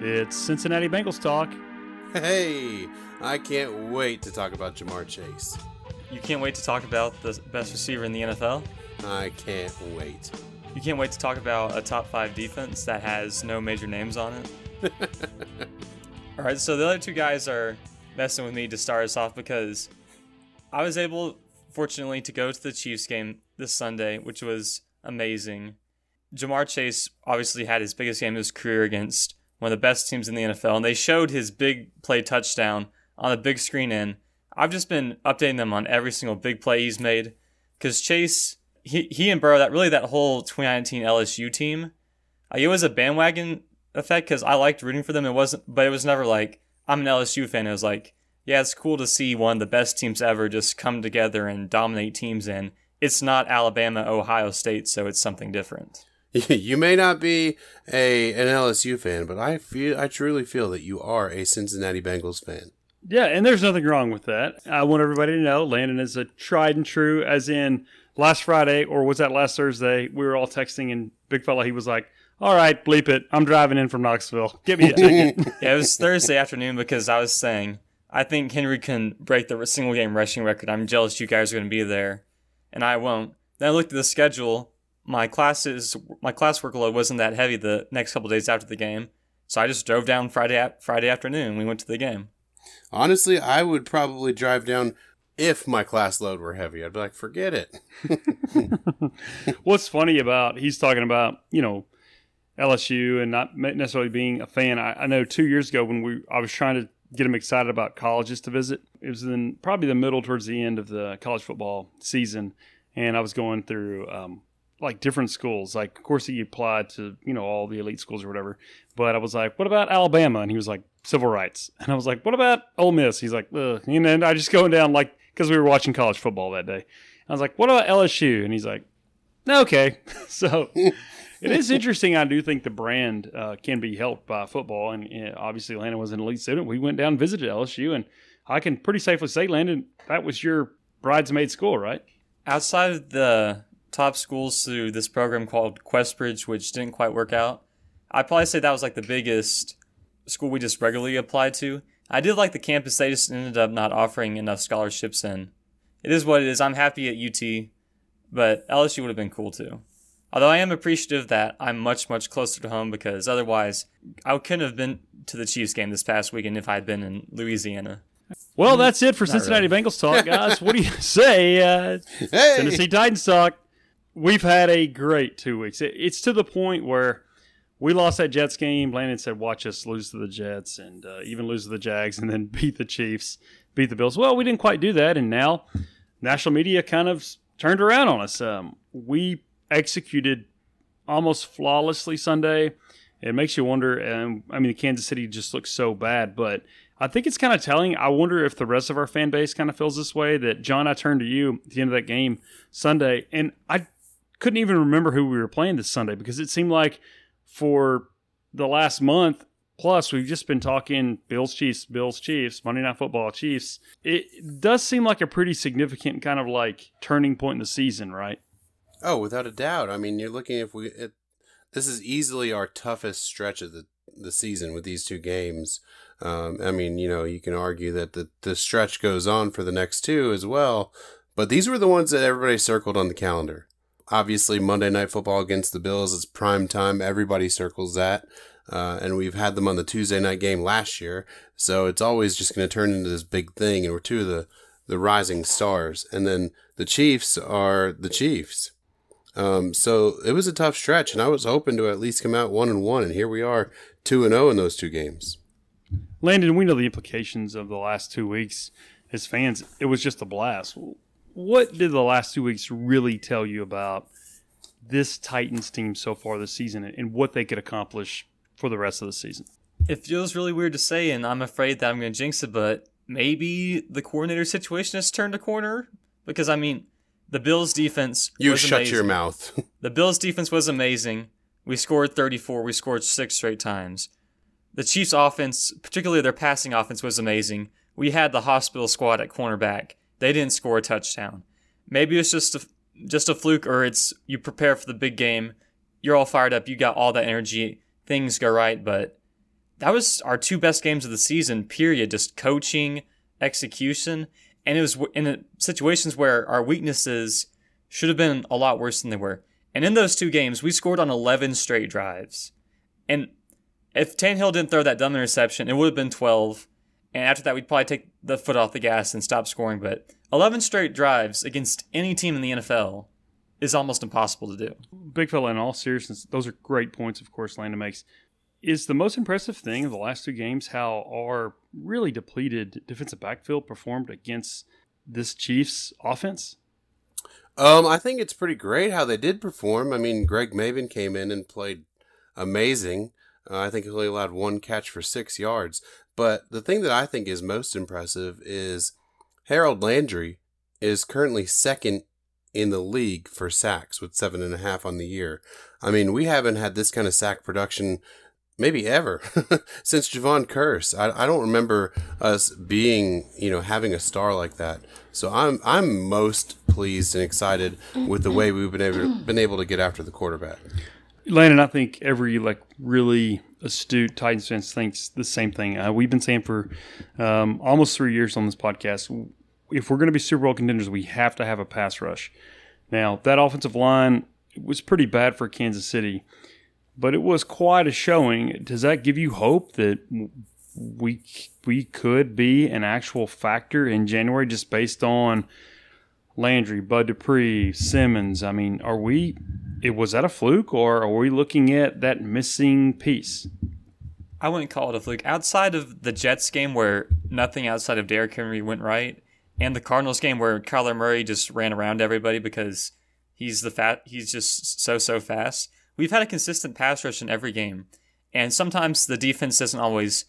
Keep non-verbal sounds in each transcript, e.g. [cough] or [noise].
It's Cincinnati Bengals talk. Hey, I can't wait to talk about Ja'Marr Chase. You can't wait to talk about the best receiver in the NFL. I can't wait. You can't wait to talk about a top five defense that has no major names on it. [laughs] All right, so the other two guys are messing with me to start us off because I was able, fortunately, to go to the Chiefs game this Sunday, which was amazing. Ja'Marr Chase obviously had his biggest game of his career against one of the best teams in the NFL, and they showed his big play touchdown on the big screen. And I've just been updating them on every single big play he's made because Chase, he, he and Burrow, that really that whole 2019 LSU team, uh, it was a bandwagon effect because I liked rooting for them. It wasn't, but it was never like I'm an LSU fan. It was like, yeah, it's cool to see one of the best teams ever just come together and dominate teams. in. it's not Alabama, Ohio State, so it's something different. [laughs] You may not be a an LSU fan, but I feel I truly feel that you are a Cincinnati Bengals fan. Yeah, and there's nothing wrong with that. I want everybody to know Landon is a tried and true, as in last Friday, or was that last Thursday? We were all texting, and Big Fella, he was like, all right, bleep it. I'm driving in from Knoxville. Give me a [laughs] ticket. [laughs] yeah, it was Thursday afternoon because I was saying, I think Henry can break the single game rushing record. I'm jealous you guys are going to be there, and I won't. Then I looked at the schedule. My classes, my class workload wasn't that heavy the next couple days after the game, so I just drove down Friday Friday afternoon. We went to the game. Honestly, I would probably drive down if my class load were heavy. I'd be like, forget it. [laughs] What's funny about he's talking about, you know, LSU and not necessarily being a fan. I, I, know two years ago when we I was trying to get him excited about colleges to visit. It was in probably the middle towards the end of the college football season, and I was going through um, like different schools. Like, of course, he applied to you know all the elite schools or whatever. But I was like, "What about Alabama?" And he was like, "Civil rights." [laughs] And I was like, "What about Ole Miss?" He's like, Ugh. And then I just going down like because we were watching college football that day. I was like, "What about LSU?" And he's like, "Okay." [laughs] so it is interesting. I do think the brand uh, can be helped by football, and obviously Landon was an elite student. We went down and visited LSU, and I can pretty safely say, Landon, that was your bridesmaid school, right? Outside of the top schools through this program called Questbridge, which didn't quite work out, I'd probably say that was like the biggest school we just regularly applied to. I did like the campus; they just ended up not offering enough scholarships, in. it is what it is. I'm happy at UT, but LSU would have been cool too. Although I am appreciative that I'm much, much closer to home because otherwise I couldn't have been to the Chiefs game this past weekend if I had been in Louisiana. Well, that's it for Not Cincinnati really. Bengals talk, [laughs] guys. what do you say? Uh, hey. Tennessee Titans talk. We've had a great two weeks. It, it's to the point where we lost that Jets game. Landon said, "Watch us lose to the Jets and uh, even lose to the Jags, and then [laughs] beat the Chiefs, beat the Bills." Well, we didn't quite do that, and now national media kind of turned around on us. Um, we executed almost flawlessly Sunday. It makes you wonder. And I mean, the Kansas City just looks so bad, but I think it's kind of telling. I wonder if the rest of our fan base kind of feels this way. That John, I turned to you at the end of that game Sunday, and I couldn't even remember who we were playing this Sunday because it seemed like for the last month plus we've just been talking Bills Chiefs, Bills Chiefs, Monday Night Football Chiefs. It does seem like a pretty significant kind of like turning point in the season, right? Oh, without a doubt. I mean, you're looking if we it, this is easily our toughest stretch of the the season with these two games. Um, I mean, you know, you can argue that the the stretch goes on for the next two as well, but these were the ones that everybody circled on the calendar. Obviously, Monday Night Football against the Bills is prime time. Everybody circles that. Uh, and we've had them on the Tuesday night game last year, so it's always just going to turn into this big thing. And we're two of the the rising stars, and then the Chiefs are the Chiefs. Um, so it was a tough stretch, and I was hoping to at least come out one and one, and here we are, two and zero oh in those two games. Landon, we know the implications of the last two weeks as fans. It was just a blast. What did the last two weeks really tell you about this Titans team so far this season, and what they could accomplish for the rest of the season? It feels really weird to say, and I'm afraid that I'm going to jinx it, but maybe the coordinator situation has turned a corner because I mean the Bills defense You shut amazing. your mouth. [laughs] the Bills defense was amazing. We scored 34, we scored 6 straight times. The Chiefs offense, particularly their passing offense was amazing. We had the hospital squad at cornerback. They didn't score a touchdown. Maybe it's just a just a fluke or it's you prepare for the big game. You're all fired up, you got all that energy. Things go right, but that was our two best games of the season. Period. Just coaching, execution, and it was in situations where our weaknesses should have been a lot worse than they were. And in those two games, we scored on 11 straight drives. And if Tannehill didn't throw that dumb interception, it would have been 12. And after that, we'd probably take the foot off the gas and stop scoring. But 11 straight drives against any team in the NFL is almost impossible to do. Big fella, in all seriousness, those are great points, of course, Landon makes. Is the most impressive thing of the last two games how our really depleted defensive backfield performed against this Chiefs offense? Um, I think it's pretty great how they did perform. I mean, Greg Mabin came in and played amazing. Uh, I think he only allowed one catch for six yards. But the thing that I think is most impressive is Harold Landry is currently second in the league for sacks with seven and a half on the year. I mean, we haven't had this kind of sack production maybe ever [laughs] since Jevon Kearse. I, I don't remember us being, you know, having a star like that. So I'm I'm most pleased and excited with the way we've been able been able to get after the quarterback. Landon, I think every like really astute Titans fans thinks the same thing. Uh, we've been saying for um, almost three years on this podcast, if we're going to be Super Bowl contenders, we have to have a pass rush. Now that offensive line was pretty bad for Kansas City, but it was quite a showing. Does that give you hope that we we could be an actual factor in January just based on Landry, Bud Dupree, Simmons? I mean, are we it was that a fluke, or are we looking at that missing piece? I wouldn't call it a fluke. Outside of the Jets game where nothing outside of Derrick Henry went right, and the Cardinals game where Kyler Murray just ran around everybody because he's the fat he's just so so fast. We've had a consistent pass rush in every game. And sometimes the defense doesn't always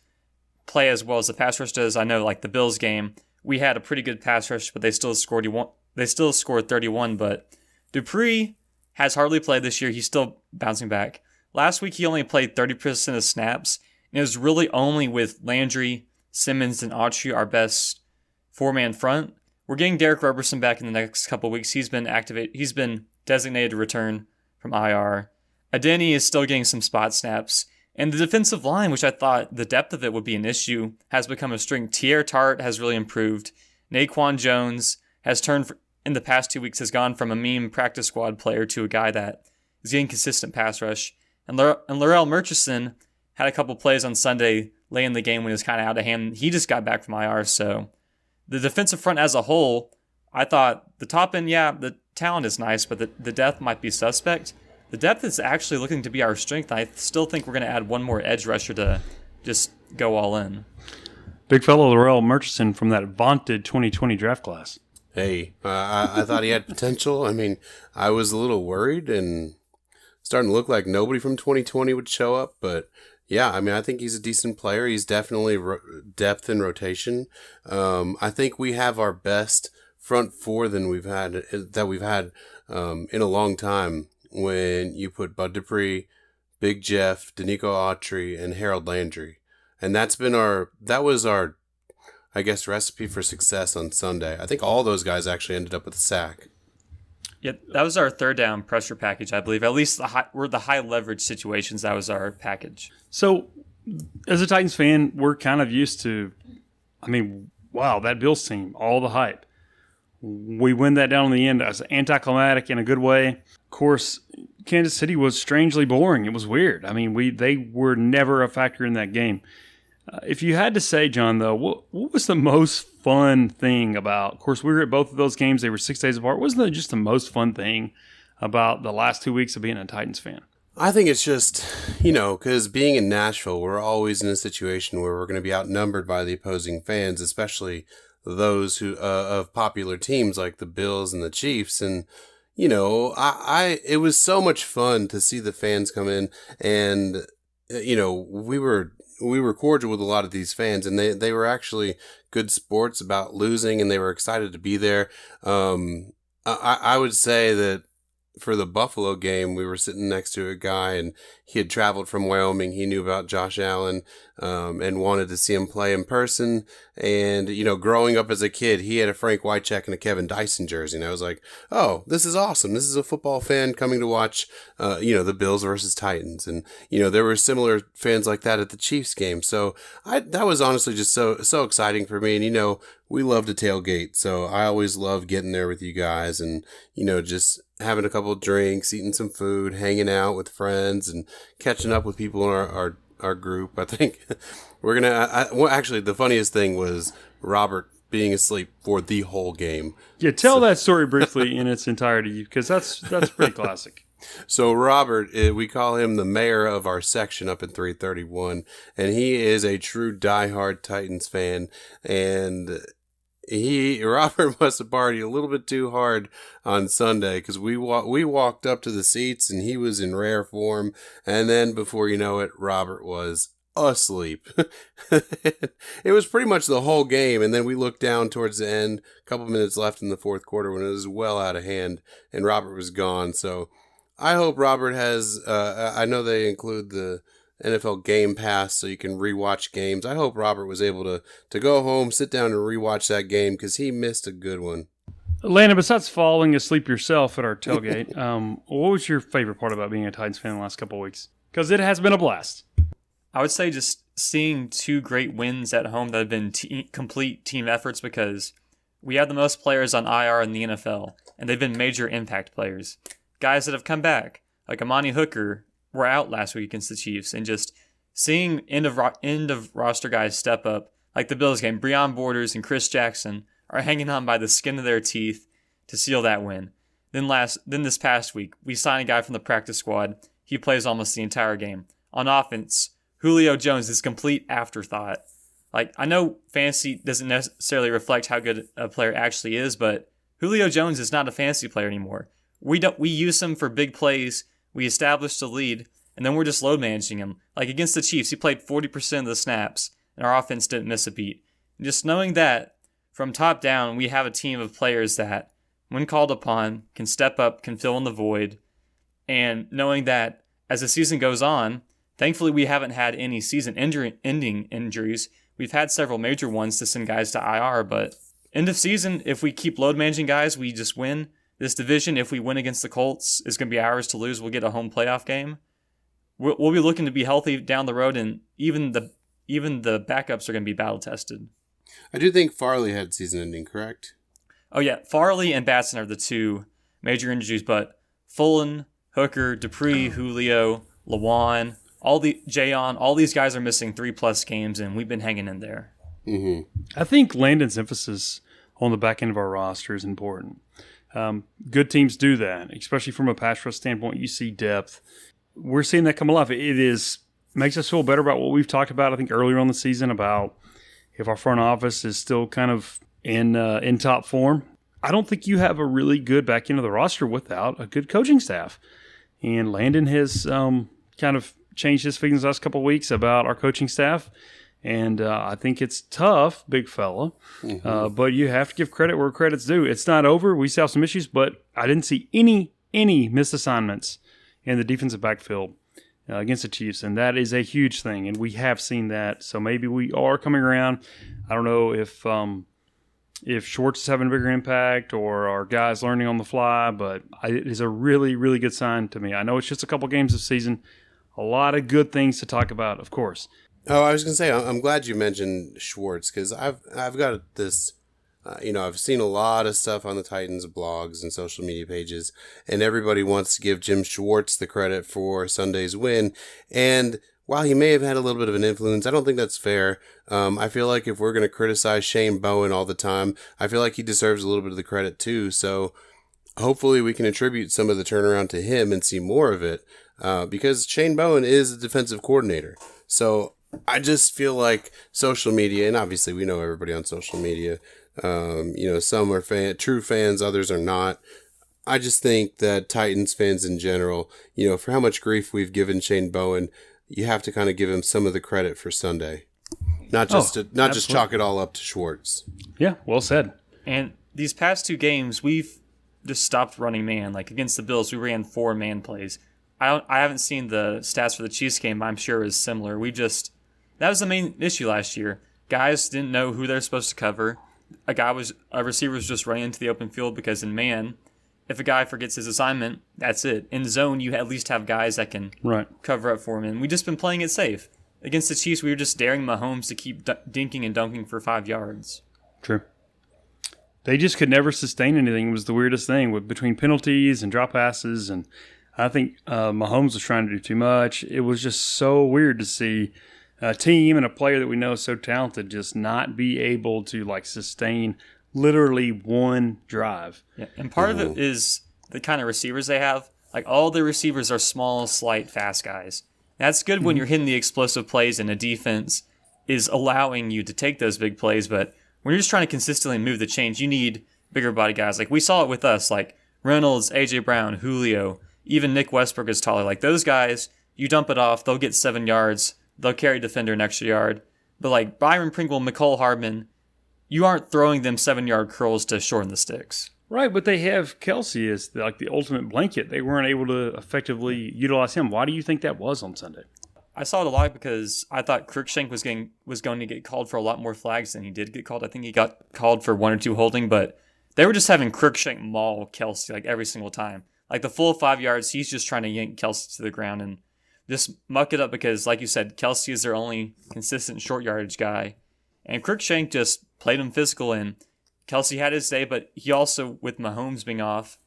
play as well as the pass rush does. I know like the Bills game, we had a pretty good pass rush, but they still scored they still scored 31, but Dupree has hardly played this year. He's still bouncing back. Last week, he only played 30% of snaps, and it was really only with Landry, Simmons, and Autry, our best four man front. We're getting Derick Roberson back in the next couple weeks. He's been activated, he's been designated to return from IR. Adeni is still getting some spot snaps. And the defensive line, which I thought the depth of it would be an issue, has become a strength. Teair Tart has really improved. Naquan Jones has turned in the past two weeks has gone from a meme practice squad player to a guy that is getting consistent pass rush. And, L- and Larrell Murchison had a couple plays on Sunday late in the game when he was kind of out of hand. He just got back from IR. So the defensive front as a whole, I thought the top end, yeah, the talent is nice, but the, the depth might be suspect. The depth is actually looking to be our strength. I still think we're going to add one more edge rusher to just go all in. Big fellow Larrell Murchison from that vaunted 2020 draft class hey, uh, I, I thought he had potential. I mean, I was a little worried and starting to look like nobody from 2020 would show up, but yeah, I mean, I think he's a decent player. He's definitely ro- depth and rotation. Um, I think we have our best front four than we've had that we've had um, in a long time. When you put Bud Dupree, Big Jeff, Denico Autry, and Harold Landry, and that's been our that was our I guess, recipe for success on Sunday. I think all those guys actually ended up with a sack. Yeah, that was our third down pressure package, I believe. At least the high, we're the high leverage situations. That was our package. So, as a Titans fan, we're kind of used to. I mean, wow, that Bills team, all the hype. We win that down in the end as anticlimactic in a good way. Of course, Kansas City was strangely boring. It was weird. I mean, we they were never a factor in that game. Uh, if you had to say, John, though, what, what was the most fun thing about? Of course, we were at both of those games. They were six days apart. Wasn't that just the most fun thing about the last two weeks of being a Titans fan? I think it's just, you know, because being in Nashville, we're always in a situation where we're going to be outnumbered by the opposing fans, especially those who uh, of popular teams like the Bills and the Chiefs. And you know, I, I it was so much fun to see the fans come in, and uh, you know, we were we were cordial with a lot of these fans, and they they were actually good sports about losing, and they were excited to be there. Um, I I would say that for the Buffalo game, we were sitting next to a guy and he had traveled from Wyoming. He knew about Josh Allen, um, and wanted to see him play in person. And, you know, growing up as a kid, he had a Frank Wycheck and a Kevin Dyson jersey. And I was like, oh, this is awesome. This is a football fan coming to watch, uh, you know, the Bills versus Titans. And, you know, there were similar fans like that at the Chiefs game. So I, that was honestly just so, so exciting for me. And, you know, we love to tailgate. So I always love getting there with you guys and, you know, just having a couple drinks, eating some food, hanging out with friends and catching up with people in our, our, our group. I think [laughs] we're going to, I, well, actually the funniest thing was Robert being asleep for the whole game. Yeah. Tell so. that story briefly in its entirety because that's, that's pretty classic. [laughs] So Robert, eh, we call him the mayor of our section up in 331, and he is a true diehard Titans fan. And he Robert [laughs] must have partied a little bit too hard on Sunday because we wa- we walked up to the seats and he was in rare form, and then before you know it, Robert was asleep. [laughs] it was pretty much the whole game, and then we looked down towards the end, a couple minutes left in the fourth quarter when it was well out of hand, and Robert was gone. So I hope Robert has. Uh, I know they include the NFL Game Pass so you can rewatch games. I hope Robert was able to to go home, sit down, and rewatch that game because he missed a good one. Landon, besides falling asleep yourself at our [laughs] tailgate, um, what was your favorite part about being a Titans fan the last couple of weeks? Because it has been a blast. I would say just seeing two great wins at home that have been te- complete team efforts because we have the most players on IR in the NFL, and they've been major impact players. Guys that have come back, like Amani Hooker, were out last week against the Chiefs, and just seeing end of ro- end of roster guys step up, like the Bills game, Breon Borders and Chris Jackson are hanging on by the skin of their teeth to seal that win. Then last, then this past week, we signed a guy from the practice squad. He plays almost the entire game. On offense, Julio Jones is complete afterthought. Like I know fantasy doesn't necessarily reflect how good a player actually is, but Julio Jones is not a fantasy player anymore. We don't we use him for big plays we established a lead, and then we're just load managing him. Like against the Chiefs, he played 40% of the snaps, and our offense didn't miss a beat. And just knowing that from top down, we have a team of players that, when called upon, can step up, can fill in the void, and knowing that as the season goes on, thankfully we haven't had any season injury ending injuries. We've had several major ones to send guys to IR, but end of season, if we keep load managing guys, we just win. This division, if we win against the Colts, is going to be ours to lose. We'll get a home playoff game. We'll, we'll be looking to be healthy down the road, and even the even the backups are going to be battle tested. I do think Farley had season ending, correct? Oh yeah, Farley and Batson are the two major injuries, but Fulton, Hooker, Dupree, oh. Julio, Lewan, all the Jayon, all these guys are missing three plus games, and we've been hanging in there. Mm-hmm. I think Landon's emphasis on the back end of our roster is important. Um, good teams do that, especially from a pass rush standpoint. You see depth. We're seeing that come alive. It is makes us feel better about what we've talked about. I think earlier on the season about if our front office is still kind of in uh, in top form. I don't think you have a really good back end of the roster without a good coaching staff. And Landon has um, kind of changed his feelings last couple weeks about our coaching staff and uh, I think it's tough, big fella. Mm-hmm. Uh, but you have to give credit where credit's due. It's not over. We still have some issues, but I didn't see any any missed assignments in the defensive backfield uh, against the Chiefs, and that is a huge thing. And we have seen that. So maybe we are coming around. I don't know if um, if Schwartz is having a bigger impact or our guys learning on the fly, but it is a really really good sign to me. I know it's just a couple games of season. A lot of good things to talk about, of course. Oh, I was gonna say, I'm glad you mentioned Schwartz because I've I've got this. Uh, you know, I've seen a lot of stuff on the Titans blogs and social media pages, and everybody wants to give Jim Schwartz the credit for Sunday's win. And while he may have had a little bit of an influence, I don't think that's fair. Um, I feel like if we're going to criticize Shane Bowen all the time, I feel like he deserves a little bit of the credit too. So hopefully we can attribute some of the turnaround to him and see more of it uh, because Shane Bowen is a defensive coordinator. So I just feel like social media, and obviously we know everybody on social media. Um, you know, some are fan, true fans, others are not. I just think that Titans fans in general, you know, for how much grief we've given Shane Bowen, you have to kind of give him some of the credit for Sunday, not just oh, to, not absolutely. just chalk it all up to Schwartz. Yeah, well said. And these past two games, we've just stopped running man. Like against the Bills, we ran four man plays. I don't, I haven't seen the stats for the Chiefs game. I'm sure is similar. We just that was the main issue last year. Guys didn't know who they're supposed to cover. A guy was a receiver was just running into the open field because in man, if a guy forgets his assignment, that's it. In zone, you at least have guys that can right. cover up for him. And we just been playing it safe against the Chiefs. We were just daring Mahomes to keep d- dinking and dunking for five yards. True. They just could never sustain anything. It was the weirdest thing with between penalties and drop passes, and I think uh, Mahomes was trying to do too much. It was just so weird to see a team and a player that we know is so talented just not be able to like sustain literally one drive. Yeah, and part of it mm-hmm. is the kind of receivers they have. Like all the receivers are small, slight, fast guys. That's good when mm-hmm. you're hitting the explosive plays and a defense is allowing you to take those big plays, but when you're just trying to consistently move the chains, you need bigger body guys. Like we saw it with us, like Reynolds, AJ Brown, Julio, even Nick Westbrook is taller. Like those guys, you dump it off, they'll get seven yards, they'll carry defender an extra yard. But like Byron Pringle, Mecole Hardman, you aren't throwing them seven yard curls to shorten the sticks. Right, but they have Kelce as the, like the ultimate blanket. They weren't able to effectively utilize him. Why do you think that was on Sunday? I saw it a lot because I thought Cruikshank was getting was going to get called for a lot more flags than he did get called. I think he got called for one or two holding, but they were just having Cruikshank maul Kelce like every single time. Like the full five yards, he's just trying to yank Kelce to the ground and just muck it up because, like you said, Kelce is their only consistent short yardage guy, and Cruikshank just played him physical and Kelce had his day, but he also with Mahomes being off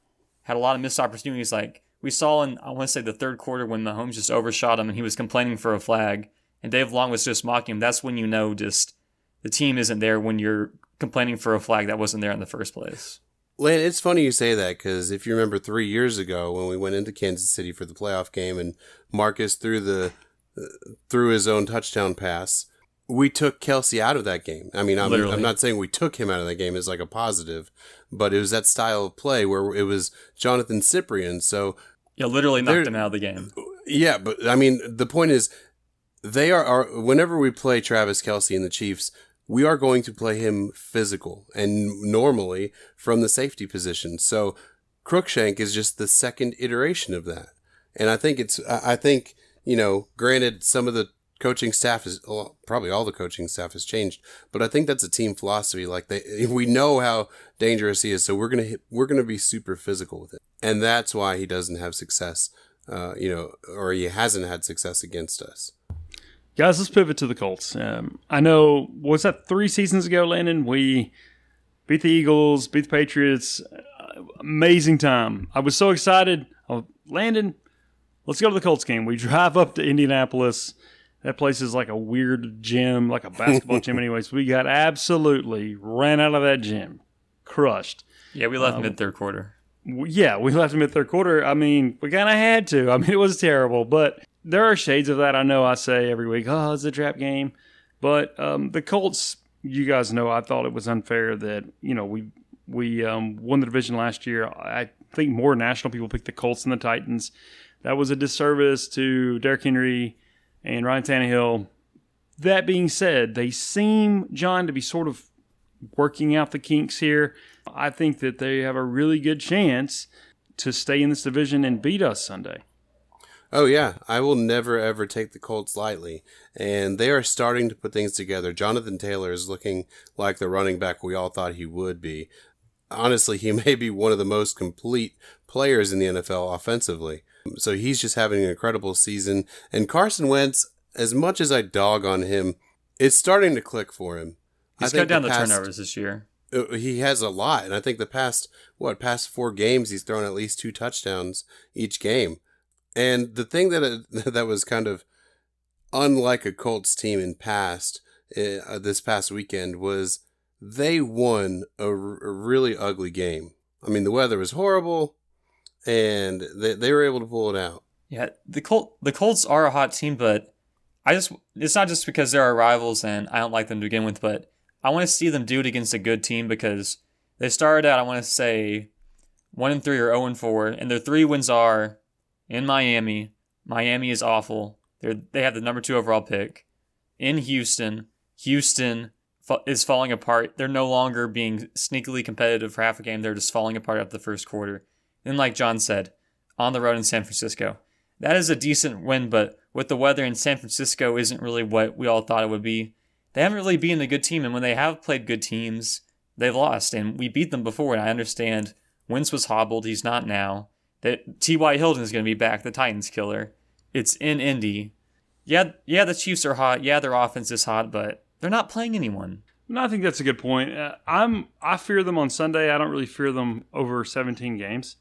had a lot of missed opportunities. Like we saw in I want to say the third quarter when Mahomes just overshot him and he was complaining for a flag, and Dave Long was just mocking him. That's when you know just the team isn't there when you're complaining for a flag that wasn't there in the first place. Lane, it's funny you say that because if you remember three years ago when we went into Kansas City for the playoff game and Marcus threw the uh, threw his own touchdown pass, we took Kelce out of that game. I mean, I'm, I'm, not saying we took him out of that game as like a positive, but it was that style of play where it was Jonathan Cyprien. So yeah, literally knocked him out of the game. Yeah, but I mean, the point is, they are, are whenever we play Travis Kelce and the Chiefs, we are going to play him physical and normally from the safety position. So Cruikshank is just the second iteration of that. And I think it's, I think, you know, granted, some of the coaching staff is well, probably all the coaching staff has changed, but I think that's a team philosophy. Like they, we know how dangerous he is, so we're gonna hit, we're gonna be super physical with it, and that's why he doesn't have success. Uh, you know, or he hasn't had success against us. Guys, let's pivot to the Colts. Um, I know was that three seasons ago, Landon. We beat the Eagles, beat the Patriots. Uh, amazing time. I was so excited. Oh, Landon, let's go to the Colts game. We drive up to Indianapolis. That place is like a weird gym, like a basketball gym. [laughs] Anyways, we got absolutely ran out of that gym, crushed. Yeah, we left um, mid third quarter. Yeah, we left mid third quarter. I mean, we kind of had to. I mean, it was terrible, but there are shades of that. I know I say every week, oh, it's a trap game. But um, the Colts, you guys know, I thought it was unfair that, you know, we we um, won the division last year. I think more national people picked the Colts than the Titans. That was a disservice to Derrick Henry and Ryan Tannehill. That being said, they seem, John, to be sort of working out the kinks here. I think that they have a really good chance to stay in this division and beat us Sunday. Oh yeah, I will never ever take the Colts lightly, and they are starting to put things together. Jonathan Taylor is looking like the running back we all thought he would be. Honestly, he [laughs] may be one of the most complete players in the NFL offensively. So he's just having an incredible season. And Carson Wentz, as much as I dog on him, it's starting to click for him. He's cut down the, past, the turnovers this year. Uh, he has a lot, and I think the past what past four games he's thrown at least two touchdowns each game. And the thing that [laughs] that was kind of unlike a Colts team in past uh, this past weekend was they won a, a really ugly game. I mean, the weather was horrible and they they were able to pull it out. Yeah, the Colt the Colts are a hot team, but I just it's not just because they're our rivals and I don't like them to begin with, but I want to see them do it against a good team because they started out I want to say one and three or zero oh and four, and their three wins are in Miami. Miami is awful. They they have the number two overall pick in Houston. Houston is falling apart. They're no longer being sneakily competitive for half a game. They're just falling apart after the first quarter. And like John said, on the road in San Francisco, that is a decent win. But with the weather in San Francisco, isn't really what we all thought it would be. They haven't really been a good team, and when they have played good teams, they've lost. And we beat them before, and I understand Wentz was hobbled. He's not now. That T.Y. Hilton is going to be back, the Titans killer. It's in Indy. Yeah, yeah, the Chiefs are hot. Yeah, their offense is hot, but they're not playing anyone. No, I think that's a good point. Uh, I'm I fear them on Sunday. I don't really fear them over 17 games,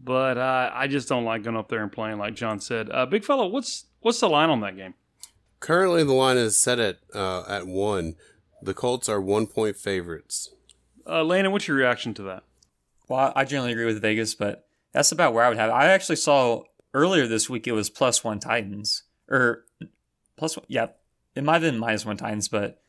but uh, I just don't like going up there and playing like John said. Uh, Big fellow, what's what's the line on that game? Currently, the line is set at uh, at one. The Colts are one point favorites. Uh, Landon, what's your reaction to that? Well, I generally agree with Vegas, but that's about where I would have it. I actually saw earlier this week it was plus one Titans or plus one. Yeah, it might have been minus one Titans, but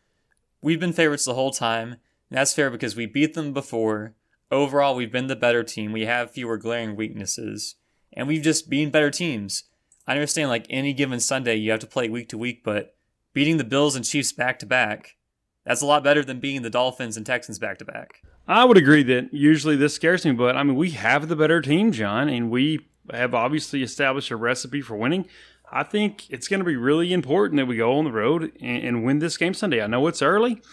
we've been favorites the whole time. And that's fair because we beat them before. Overall, we've been the better team. We have fewer glaring weaknesses, and we've just been better teams. I understand, like any given Sunday, you have to play week to week, but beating the Bills and Chiefs back to back, that's a lot better than beating the Dolphins and Texans back to back. I would agree that usually this scares me, but I mean, we have the better team, John, and we have obviously established a recipe for winning. I think it's going to be really important that we go on the road and, and, win this game Sunday. I know it's early.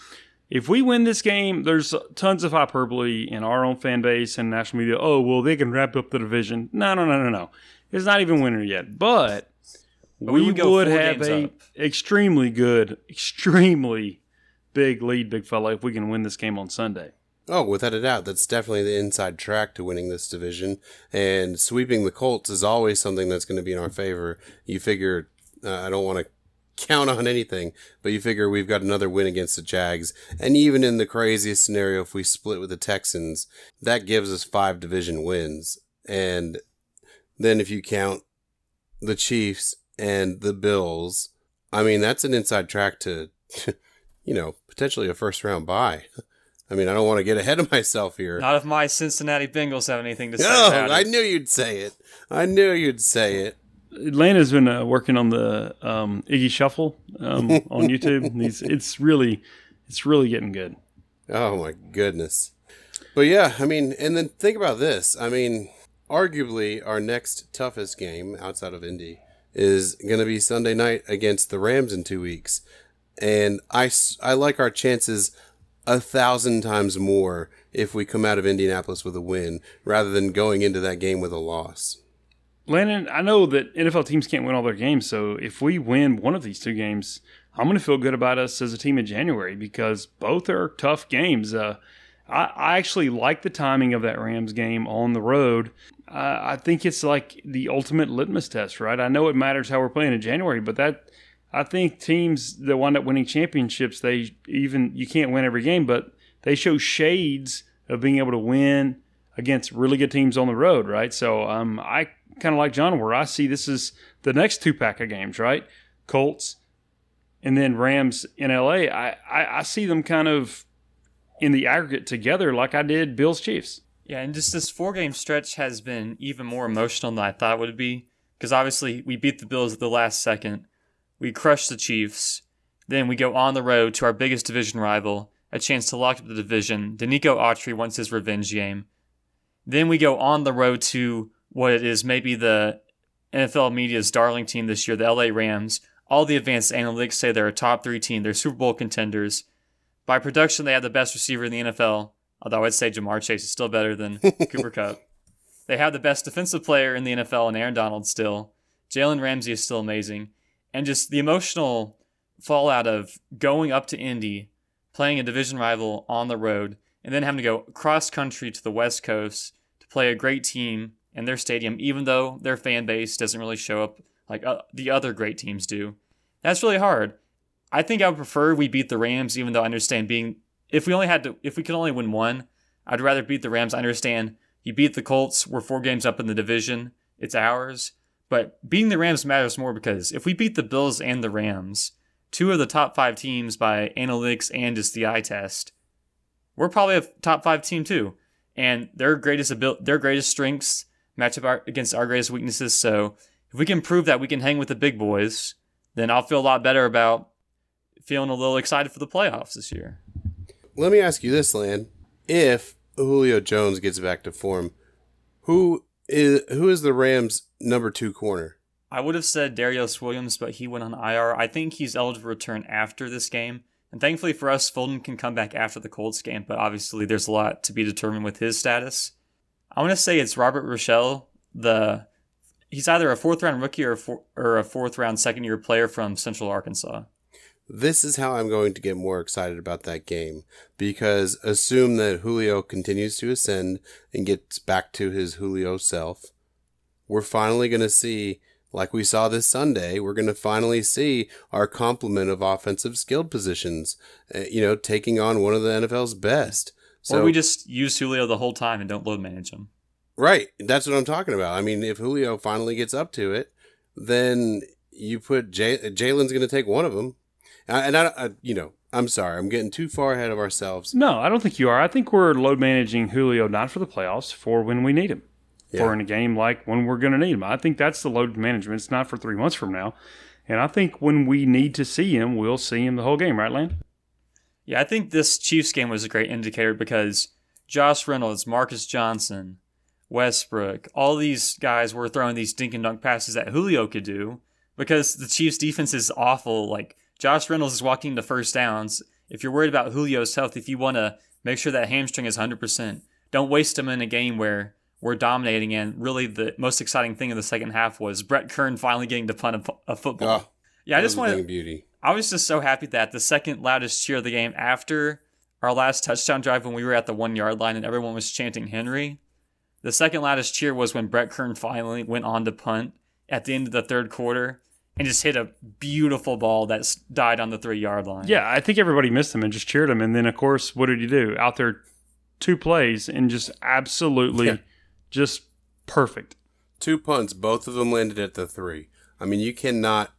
If we win this game, there's tons of hyperbole in our own fan base and national media. Oh, well, they can wrap up the division. No, no, no, no, no. It's not even winner yet. But, but we, would, would have a up. extremely good, extremely big lead, big fella, if we can win this game on Sunday. Oh, without a doubt, that's definitely the inside track to winning this division. And sweeping the Colts is always something that's going to be in our favor. You figure, uh, I don't want to count on anything, but you figure we've got another win against the Jags. And even in the craziest scenario, if we split with the Texans, that gives us five division wins. And then if you count the Chiefs and the Bills, I mean, that's an inside track to, [laughs] you know, potentially a first round bye. I mean, I don't want to get ahead of [laughs] myself here. Not if my Cincinnati Bengals have anything to say. No, about I knew you'd say it. I knew you'd say it. Atlanta's been uh, working on the um, Ickey Shuffle um, [laughs] on YouTube. He's, it's really, it's really getting good. Oh my goodness! But yeah, I mean, and then think about this. I mean, arguably our next toughest game outside of Indy is going to be Sunday night against the Rams in two weeks, and I I like our chances a thousand times more if we come out of Indianapolis with a win rather than going into that game with a loss. Landon, I know that NFL teams can't win all their games, so if we win one of these two games, I'm going to feel good about us as a team in January because both are tough games. Uh, I, I, actually like the timing of that Rams game on the road. Uh, I think it's like the ultimate litmus test, right? I know it matters how we're playing in January, but that I think teams that wind up winning championships, they even you can't win every game, but they show shades of being able to win against really good teams on the road, right? So um, I kind of like John, where I see this is the next two pack of games, right? Colts and then Rams in LA. I, I, I see them kind of in the aggregate together, like I did Bills Chiefs. Yeah, and just this four game stretch has been even more emotional than I thought it would be because obviously we beat the Bills at the last second we crush the Chiefs. Then we go on the road to our biggest division rival, a chance to lock up the division. Denico Autry wants his revenge game. Then we go on the road to what it is maybe the NFL media's darling team this year, the LA Rams. All the advanced analytics say they're a top three team. They're Super Bowl contenders. By production, they have the best receiver in the NFL, although I'd say Ja'Marr Chase is still better than [laughs] Cooper Kupp. They have the best defensive player in the NFL and Aaron Donald still. Jalen Ramsey is still amazing and just the emotional fallout of going up to Indy, playing a division rival on the road, and then having to go cross country to the West Coast to play a great team in their stadium, even though their fan base doesn't really show up like uh, the other great teams do. That's really hard. I think I would prefer we beat the Rams, even though I understand being if we only had to if we could only win one, I'd rather beat the Rams. I understand you beat the Colts, we're four games up in the division, it's ours. But beating the Rams matters more because if we beat the Bills and the Rams, two of the top five teams by analytics and just the eye test, we're probably a top five team too. And their greatest abil- their greatest strengths match up our, against our greatest weaknesses. So if we can prove that we can hang with the big boys, then I'll feel a lot better about feeling a little excited for the playoffs this year. let me ask you this, Lan. If Julio Jones gets back to form, who is who is the Rams' number two corner? I would have said Darious Williams, but he went on IR. I think he's eligible to return after this game. And thankfully for us, Fulton can come back after the Colts game, but obviously there's a lot to be determined with his status. I want to say it's Robert Rochell, the he's either a fourth round rookie or a, four, or a fourth round second year player from Central Arkansas. This is how I'm going to get more excited about that game because assume that Julio continues to ascend and gets back to his Julio self. We're finally going to see, like we saw this Sunday, we're going to finally see our complement of offensive skilled positions, uh, you know, taking on one of the NFL's best. So, or we just use Julio the whole time and don't load manage him. Right. That's what I'm talking about. I mean, if Julio finally gets up to it, then you put Jalen's going to take one of them. And I, I, you know, I'm sorry, I'm getting too far ahead of ourselves. No, I don't think you are. I think we're load managing Julio not for the playoffs, for when we need him. Yeah. For in a game like when we're going to need him. I think that's the load management. It's not for three months from now. And I think when we need to see him, we'll see him the whole game, right, Lan? Yeah, I think this Chiefs game was a great indicator because Josh Reynolds, Marcus Johnson, Westbrook, all these guys were throwing these dink and dunk passes that Julio could do because the Chiefs defense is awful. Like Josh Reynolds is walking the first downs. If you're worried about Julio's health, if you want to make sure that hamstring is 100%, don't waste him in a game where we're dominating. And really, the most exciting thing in the second half was Brett Kern finally getting to punt a, a football. Oh, yeah, I just wanted. beauty. I was just so happy that the second loudest cheer of the game after our last touchdown drive when we were at the one yard line and everyone was chanting Henry the second loudest cheer was when Brett Kern finally went on to punt at the end of the third quarter and just hit a beautiful ball that died on the three yard line. Yeah, I think everybody missed him and just cheered him. And then, of course, what did he do? Out there, two plays and just absolutely yeah. just perfect. Two punts, both of them landed at the three. I mean, you cannot,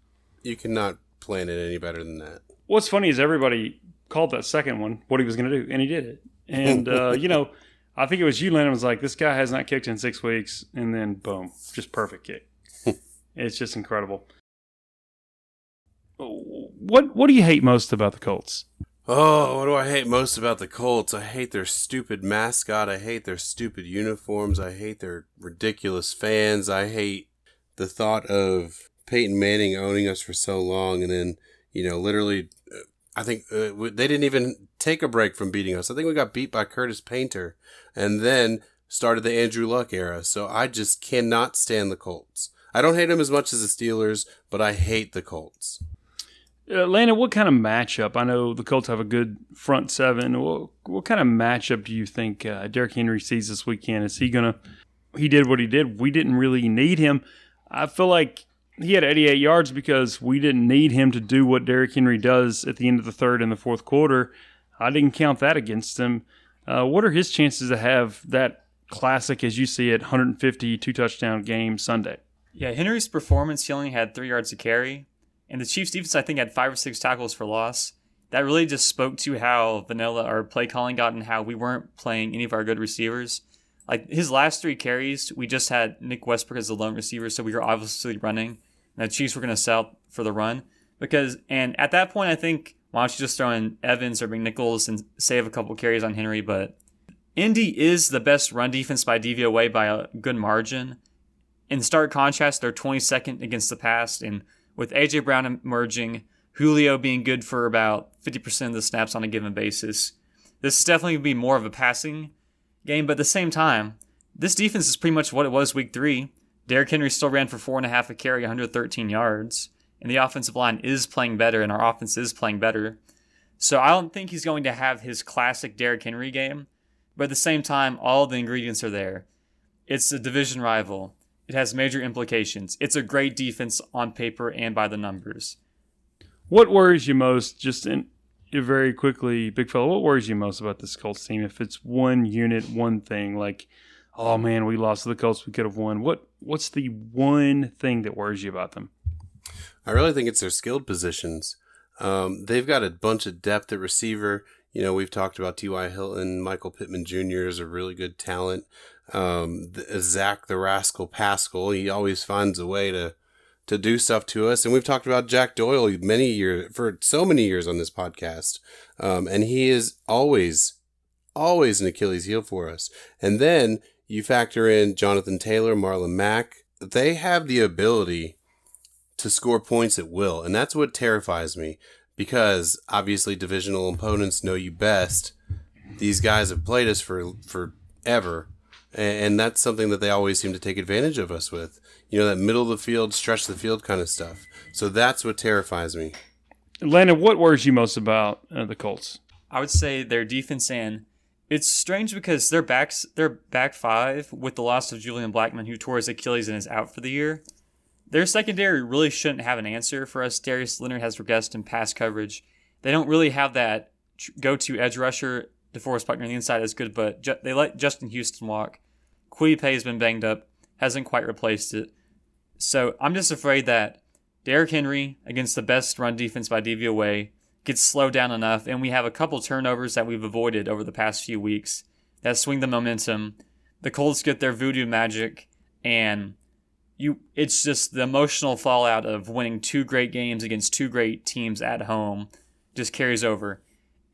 you cannot plan it any better than that. What's funny is everybody called that second one what he was going to do, and he did it. And uh, [laughs] you know, I think it was you, Lennon, was like, this guy has not kicked in six weeks, and then boom, just perfect kick. [laughs] it's just incredible. What What do you hate most about the Colts? Oh, what do I hate most about the Colts? I hate their stupid mascot. I hate their stupid uniforms. I hate their ridiculous fans. I hate the thought of Peyton Manning owning us for so long and then, you know, literally I think uh, they didn't even take a break from beating us. I think we got beat by Curtis Painter and then started the Andrew Luck era. So I just cannot stand the Colts. I don't hate them as much as the Steelers, but I hate the Colts. Landon, what kind of matchup? I know the Colts have a good front seven. What, what kind of matchup do you think uh, Derrick Henry sees this weekend? Is he to. He did what he did. We didn't really need him. I feel like he had 88 yards because we didn't need him to do what Derrick Henry does at the end of the third and the fourth quarter. I didn't count that against him. Uh, what are his chances to have that classic, as you see it, 150 two touchdown game Sunday? Yeah, Henry's performance, he only had three yards to carry. And the Chiefs defense, I think, had five or six tackles for loss. That really just spoke to how vanilla our play calling got and how we weren't playing any of our good receivers. Like his last three carries, we just had Nick Westbrook as the lone receiver, so we were obviously running. And the Chiefs were going to sell for the run because, and at that point, I think why don't you just throw in Evans or McNichols and save a couple carries on Henry? But Indy is the best run defense by DVOA by a good margin. In stark contrast, they're 22nd against the pass, and with AJ Brown emerging, Julio being good for about 50% of the snaps on a given basis, this is definitely going to be more of a passing game. But at the same time, this defense is pretty much what it was week three. Derrick Henry still ran for four and a half a carry, 113 yards, and the offensive line is playing better, and our offense is playing better. So I don't think he's going to have his classic Derrick Henry game, but at the same time, all the ingredients are there. It's a division rival. It has major implications. It's a great defense on paper and by the numbers. What worries you most, just in very quickly, big fellow, what worries you most about this Colts team? If it's one unit, one thing, like oh man, we lost to the Colts, we could have won. What what's the one thing that worries you about them? I really think it's their skilled positions. Um, they've got a bunch of depth at receiver. You know, we've talked about T.Y. Hilton, Michael Pittman Jr. is a really good talent. Um, Zach the Rascal Pascal, he always finds a way to to do stuff to us. And we've talked about Jack Doyle many years for so many years on this podcast. Um, and he is always, always an Achilles heel for us. And then you factor in Jonathan Taylor, Marlon Mack. They have the ability to score points at will. And that's what terrifies me because obviously divisional opponents know you best. These guys have played us for forever. And that's something that they always seem to take advantage of us with you know, that middle of the field, stretch the field kind of stuff. So that's what terrifies me. Landon, what worries you most about uh, the Colts? I would say their defense and it's strange because their backs their back five with the loss of Julian Blackmon who tore his Achilles and is out for the year. Their secondary really shouldn't have an answer for us. Darius Leonard has regressed in pass coverage. They don't really have that go-to edge rusher. DeForest Buckner on the inside is good, but ju- they let Justin Houston walk. Paye has been banged up, hasn't quite replaced it. So I'm just afraid that Derrick Henry against the best run defense by DVOA gets slowed down enough, and we have a couple turnovers that we've avoided over the past few weeks that swing the momentum. The Colts get their voodoo magic, and you it's just the emotional fallout of winning two great games against two great teams at home just carries over.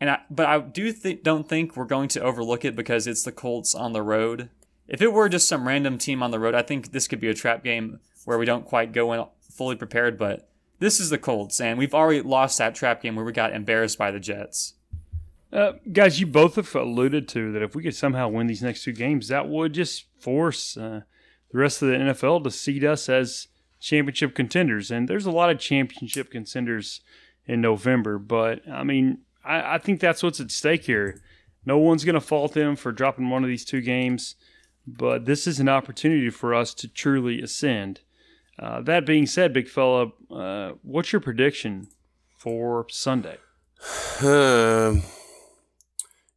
And I, but I do th- don't think we're going to overlook it because it's the Colts on the road. If it were just some random team on the road, I think this could be a trap game where we don't quite go in fully prepared, but this is the Colts, and we've already lost that trap game where we got embarrassed by the Jets. Uh, guys, you both have alluded to that if we could somehow win these next two games, that would just force uh, the rest of the NFL to seed us as championship contenders. And there's a lot of championship contenders in November, but I mean, I, I think that's what's at stake here. No one's going to fault them for dropping one of these two games, but this is an opportunity for us to truly ascend. Uh, that being said, big fella, uh, what's your prediction for Sunday? Um,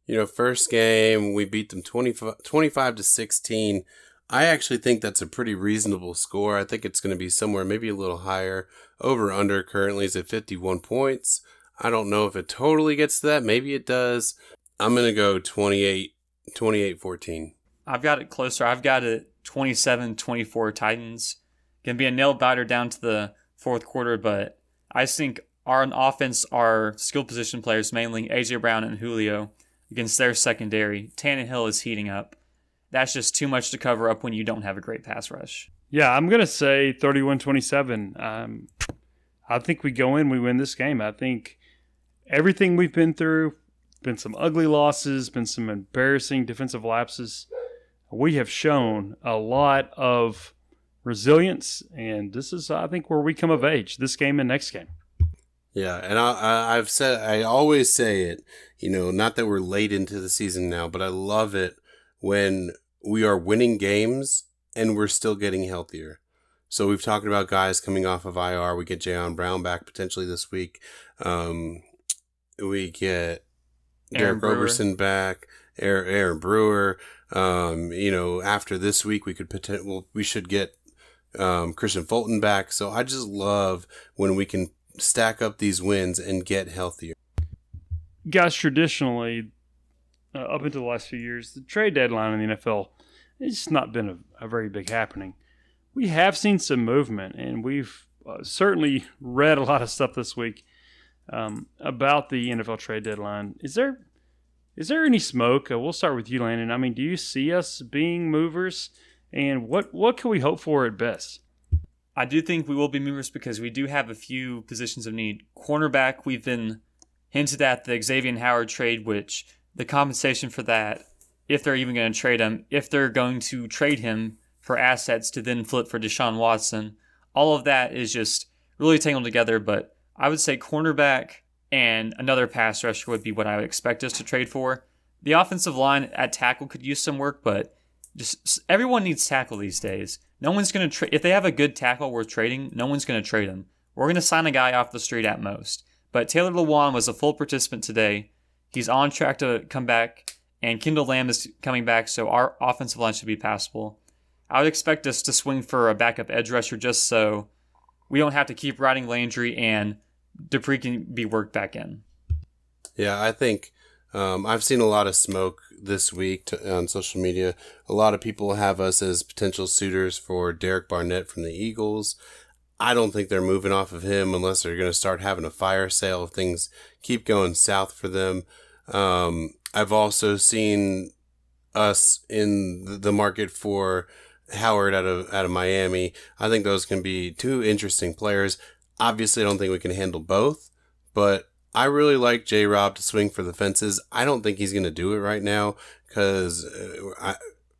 you know, first game we beat them 25, 25 to 16. I actually think that's a pretty reasonable score. I think it's going to be somewhere maybe a little higher. Over under currently is at 51 points. I don't know if it totally gets to that. Maybe it does. I'm going to go 28 28 14. I've got it closer. I've got it 27 24 Titans can be a nail biter down to the fourth quarter, but I think our offense, our skill position players, mainly AJ Brown and Julio, against their secondary, Tannehill is heating up. That's just too much to cover up when you don't have a great pass rush. Yeah, I'm going to say 31 27. Um, I think we go in, we win this game. I think everything we've been through, been some ugly losses, been some embarrassing defensive lapses. We have shown a lot of resilience, and this is, I think, where we come of age. This game and next game. Yeah, and I, I've said, I always say it. You know, not that we're late into the season now, but I love it when we are winning games and we're still getting healthier. So we've talked about guys coming off of IR. We get Jayon Brown back potentially this week. Um, we get Aaron Derick Roberson back, Aaron, Aaron Brewer. Um, you know, after this week, we could potentially, well, we should get um, Kristian Fulton back. So I just love when we can stack up these wins and get healthier. Guys, traditionally, uh, up until the last few years, the trade deadline in the NFL it's not been a, a very big happening. We have seen some movement, and we've uh, certainly read a lot of stuff this week um, about the NFL trade deadline. Is there is there any smoke? Uh, we'll start with you, Landon. I mean, do you see us being movers? And what what can we hope for at best? I do think we will be movers because we do have a few positions of need. Cornerback, we've been hinted at the Xavier Howard trade, which the compensation for that, if they're even going to trade him, if they're going to trade him for assets to then flip for Deshaun Watson, all of that is just really tangled together. But I would say cornerback and another pass rusher would be what I would expect us to trade for. The offensive line at tackle could use some work, but just everyone needs tackle these days. No one's going to trade if they have a good tackle worth trading. No one's going to trade him. We're going to sign a guy off the street at most. But Taylor Lewan was a full participant today. He's on track to come back, and Kendall Lamm is coming back, so our offensive line should be passable. I would expect us to swing for a backup edge rusher just so we don't have to keep riding Landry and Dupree can be worked back in. Yeah, I think um, I've seen a lot of smoke this week to, on social media. A lot of people have us as potential suitors for Derek Barnett from the Eagles. I don't think they're moving off of him unless they're going to start having a fire sale if things keep going south for them. Um, I've also seen us in the market for Howard out of out of Miami. I think those can be two interesting players. Obviously, I don't think we can handle both, but I really like J. Rob to swing for the fences. I don't think he's going to do it right now because uh, I,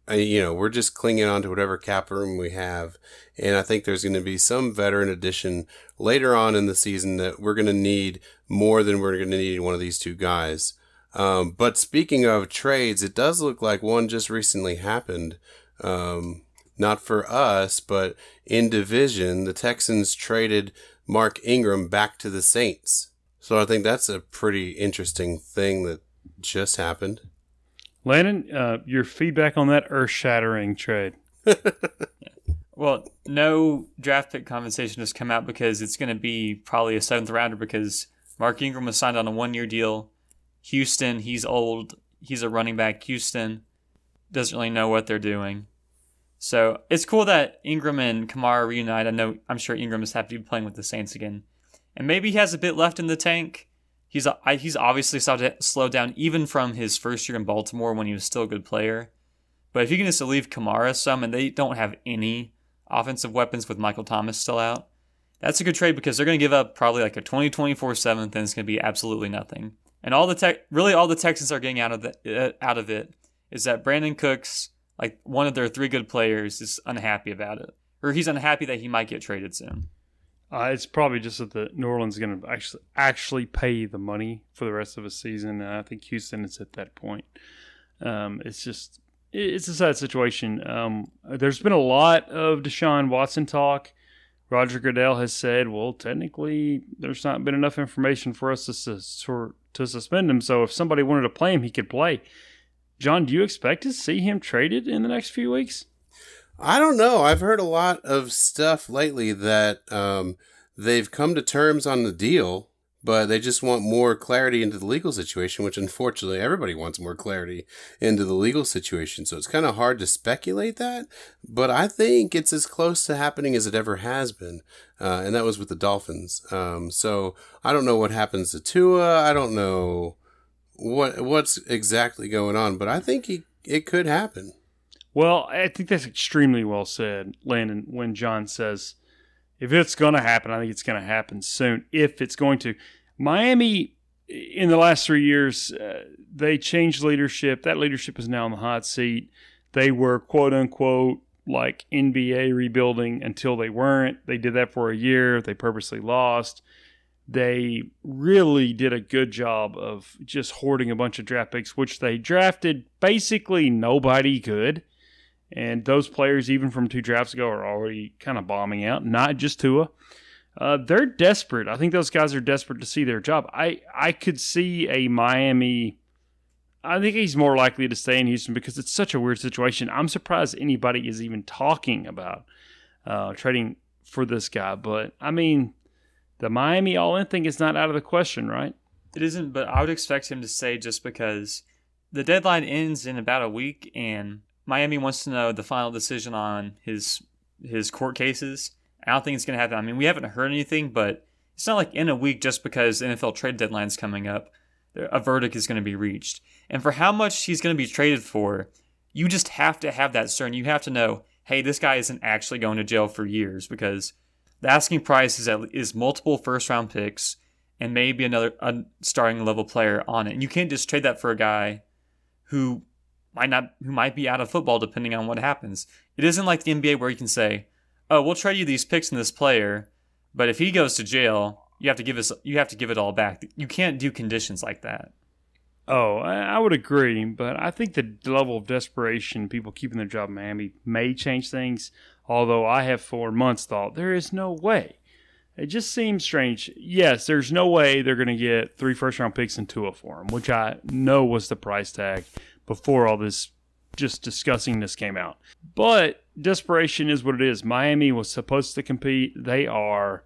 I, you know, we're just clinging on to whatever cap room we have, and I think there's going to be some veteran addition later on in the season that we're going to need more than we're going to need one of these two guys. Um, but speaking of trades, it does look like one just recently happened. Um, not for us, but in division, the Texans traded Mark Ingram back to the Saints. So I think that's a pretty interesting thing that just happened. Landon, uh, your feedback on that earth shattering trade. [laughs] well, no draft pick compensation has come out because it's going to be probably a seventh rounder because Mark Ingram was signed on a one year deal. Houston, he's old. He's a running back. Houston doesn't really know what they're doing. So it's cool that Ingram and Kamara reunite. I know I'm sure Ingram is happy to be playing with the Saints again, and maybe he has a bit left in the tank. He's he's obviously started to slow down even from his first year in Baltimore when he was still a good player. But if you can just leave Kamara some, and they don't have any offensive weapons with Michael Thomas still out, that's a good trade because they're going to give up probably like a 2024 seventh, and it's going to be absolutely nothing. And all the tech, really, all the Texans are getting out of the, uh, out of it is that Brandin Cooks like one of their three good players is unhappy about it, or he's unhappy that he might get traded soon. Uh, it's probably just that the New Orleans is going to actually actually pay the money for the rest of the season, and I think Houston is at that point. Um, it's just it's a sad situation. Um, there's been a lot of Deshaun Watson talk. Roger Goodell has said, well, technically, there's not been enough information for us to, to suspend him. So if somebody wanted to play him, he could play. John, do you expect to see him traded in the next few weeks? I don't know. I've heard a lot of stuff lately that um, they've come to terms on the deal, but they just want more clarity into the legal situation, which unfortunately everybody wants more clarity into the legal situation. So it's kind of hard to speculate that, but I think it's as close to happening as it ever has been. Uh, and that was with the Dolphins. Um, so I don't know what happens to Tua. I don't know what what's exactly going on, but I think he, it could happen. Well, I think that's extremely well said, Landon, when John says if it's going to happen, I think it's going to happen soon. If it's going to. Miami, in the last three years, uh, they changed leadership. That leadership is now in the hot seat. They were, quote unquote, like NBA rebuilding until they weren't. They did that for a year. They purposely lost they really did a good job of just hoarding a bunch of draft picks, which they drafted basically nobody good. And those players, even from two drafts ago, are already kind of bombing out, not just Tua. Uh, they're desperate. I think those guys are desperate to see their job. I, I could see a Miami. I think he's more likely to stay in Houston because it's such a weird situation. I'm surprised anybody is even talking about uh, trading for this guy. But I mean, the Miami all in thing is not out of the question, right? It isn't, but I would expect him to say just because the deadline ends in about a week and Miami wants to know the final decision on his his court cases. I don't think it's going to happen. I mean, we haven't heard anything, but it's not like in a week just because NFL trade deadline's coming up, a verdict is going to be reached. And for how much he's going to be traded for, you just have to have that certain. You have to know, hey, this guy isn't actually going to jail for years because the asking price is, at, is multiple first round picks and maybe another starting level player on it. And you can't just trade that for a guy who might not who might be out of football depending on what happens. It isn't like the NBA where you can say, "Oh, we'll trade you these picks and this player, but if he goes to jail, you have to give us you have to give it all back." You can't do conditions like that. Oh, I would agree, but I think the level of desperation people keeping their job in Miami may change things. Although I have for months thought there is no way. It just seems strange. Yes, there's no way they're going to get three first round picks and Tua for him, which I know was the price tag before all this just discussing this came out. But desperation is what it is. Miami was supposed to compete. They are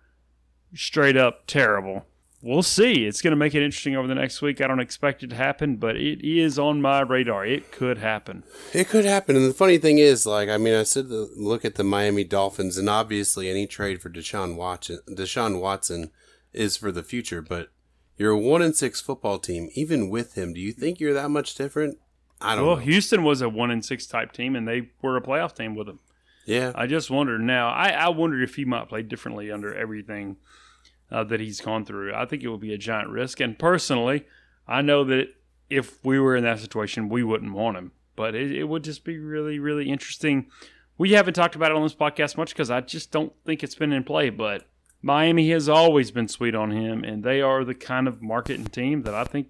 straight up terrible. We'll see. It's going to make it interesting over the next week. I don't expect it to happen, but it is on my radar. It could happen. It could happen. And the funny thing is, like, I mean, I said to look at the Miami Dolphins, and obviously any trade for Deshaun Watson, Deshaun Watson is for the future, but you're a one and six football team. Even with him, do you think you're that much different? I don't know. well, know. Houston was a one and six type team, and they were a playoff team with him. Yeah. I just wonder now. I, I wondered if he might play differently under everything uh, that he's gone through. I think it would be a giant risk. And personally, I know that if we were in that situation, we wouldn't want him. But it, it would just be really, really interesting. We haven't talked about it on this podcast much because I just don't think it's been in play. But Miami has always been sweet on him, and they are the kind of marketing team that I think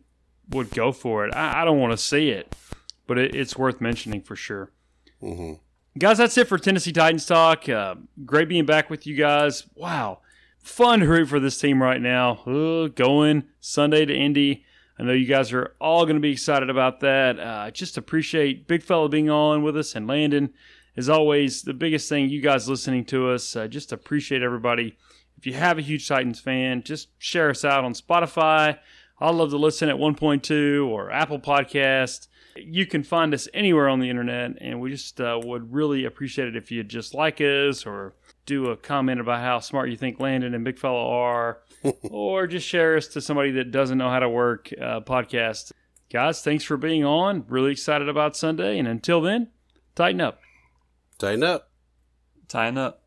would go for it. I, I don't want to see it, but it, it's worth mentioning for sure. Mm-hmm. Guys, that's it for Tennessee Titans talk. Uh, great being back with you guys. Wow. Fun to root for this team right now. Uh, going Sunday to Indy. I know you guys are all going to be excited about that. Uh, just appreciate Big Fella being on with us and Landon. As always, the biggest thing, you guys listening to us. Uh, just appreciate everybody. If you have a huge Titans fan, just share us out on Spotify. I love to listen at 1.2 or Apple Podcast. You can find us anywhere on the internet, and we just uh, would really appreciate it if you'd just like us or do a comment about how smart you think Landon and Big Fellow are, [laughs] or just share us to somebody that doesn't know how to work uh, podcast. Guys, thanks for being on. Really excited about Sunday, and until then, tighten up. Tighten up. Tighten up.